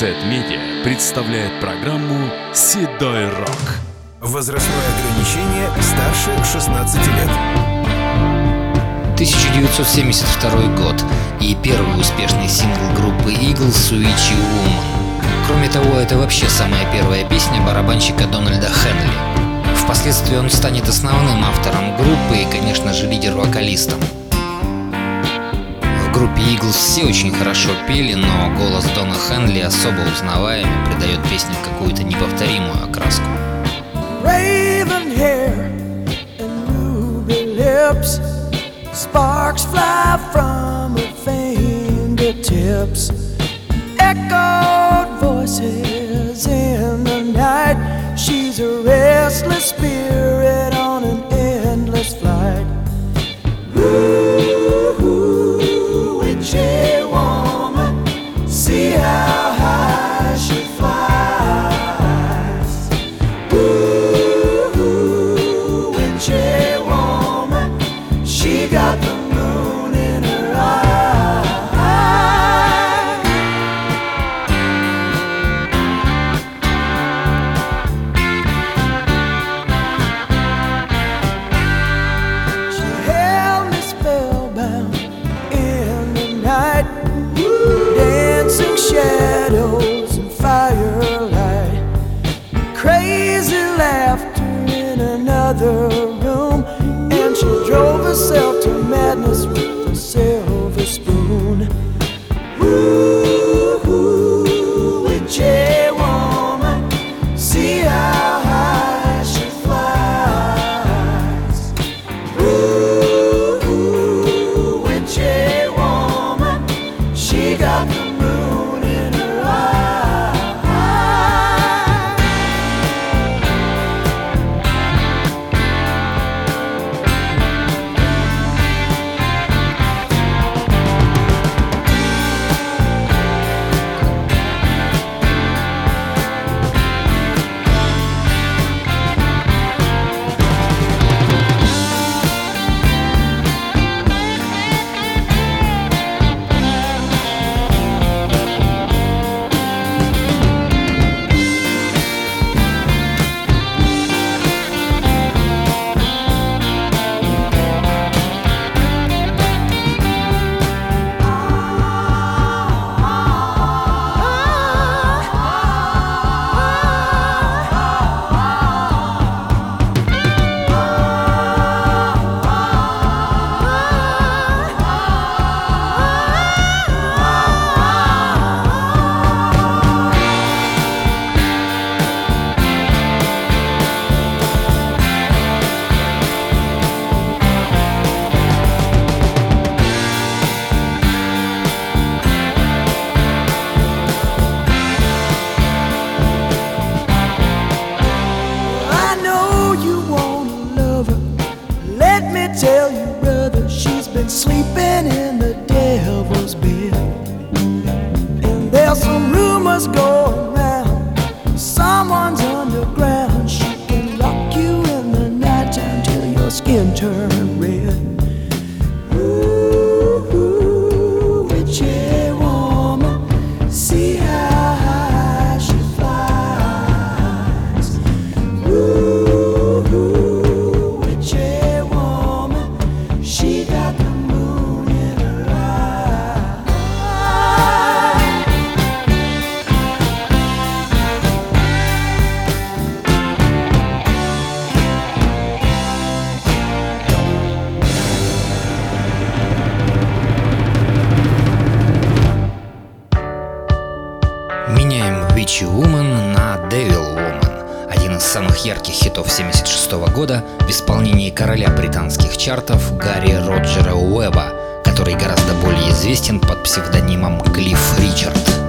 Z-Media представляет программу «Седой рок». Возрастное ограничение старше 16 лет. 1972 год и первый успешный сингл группы Eagles «Suichi Woman». Кроме того, это вообще самая первая песня барабанщика Дональда Хенли. Впоследствии он станет основным автором группы и, конечно же, лидер-вокалистом. В группе Eagles все очень хорошо пели, но голос Дона Хенли особо узнаваем и придает песне какую-то неповторимую окраску. Raven hair and ruby lips, sparks fly from her fingertips. Echoed voices in the night. She's a restless spirit on together just go самых ярких хитов 76 года в исполнении короля британских чартов Гарри Роджера Уэба, который гораздо более известен под псевдонимом Клифф Ричард.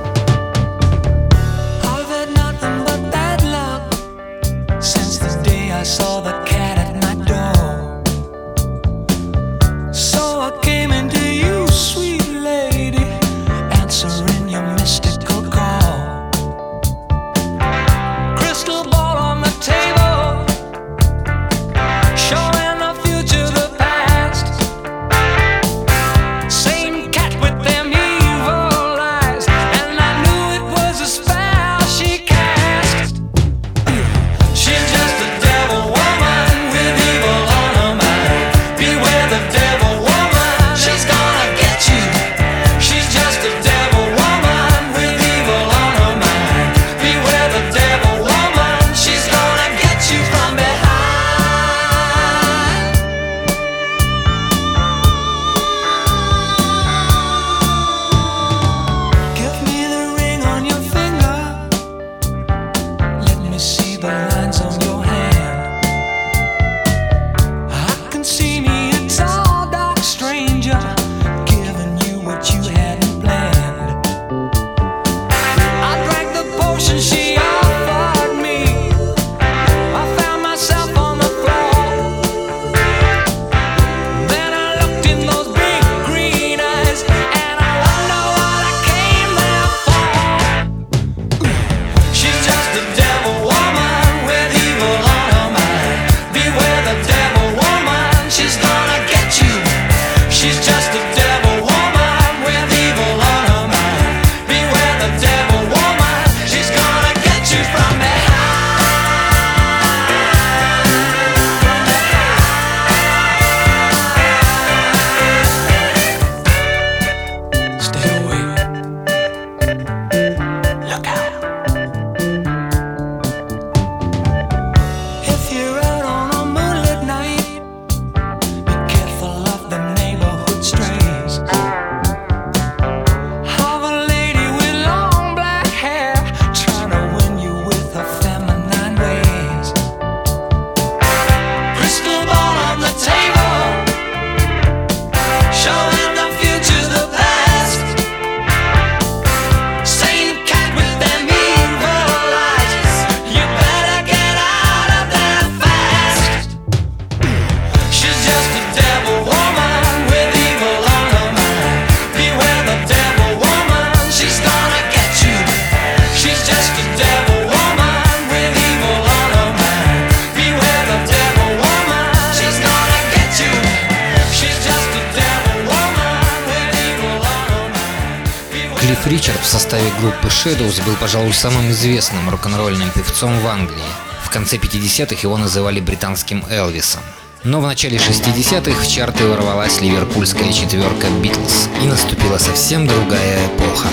Cliff Ричард в составе группы Shadows был, пожалуй, самым известным рок-н-ролльным певцом в Англии. В конце 50-х его называли британским Элвисом. Но в начале 60-х в чарты ворвалась ливерпульская четверка Битлз, и наступила совсем другая эпоха.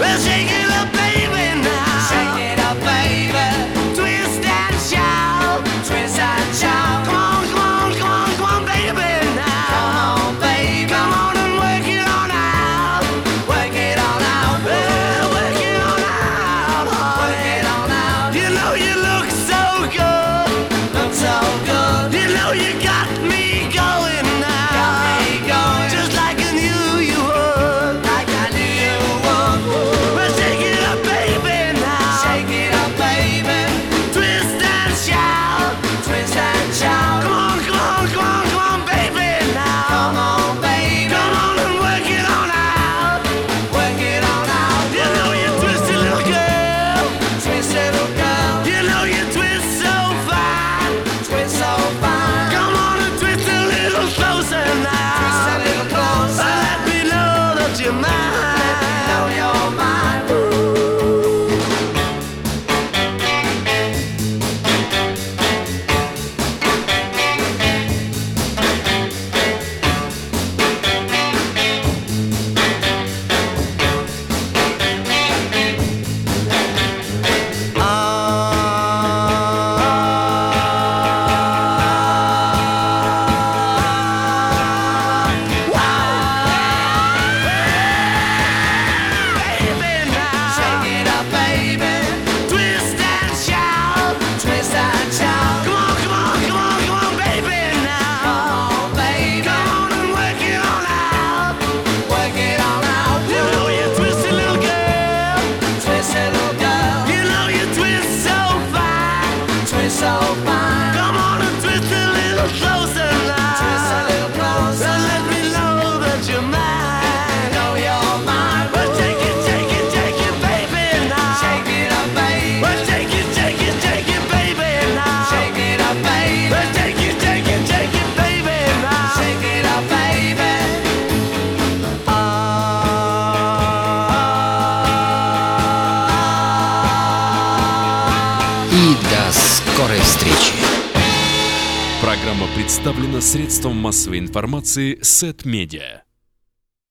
We'll so so fine. Программа представлена средством массовой информации Сет Медиа.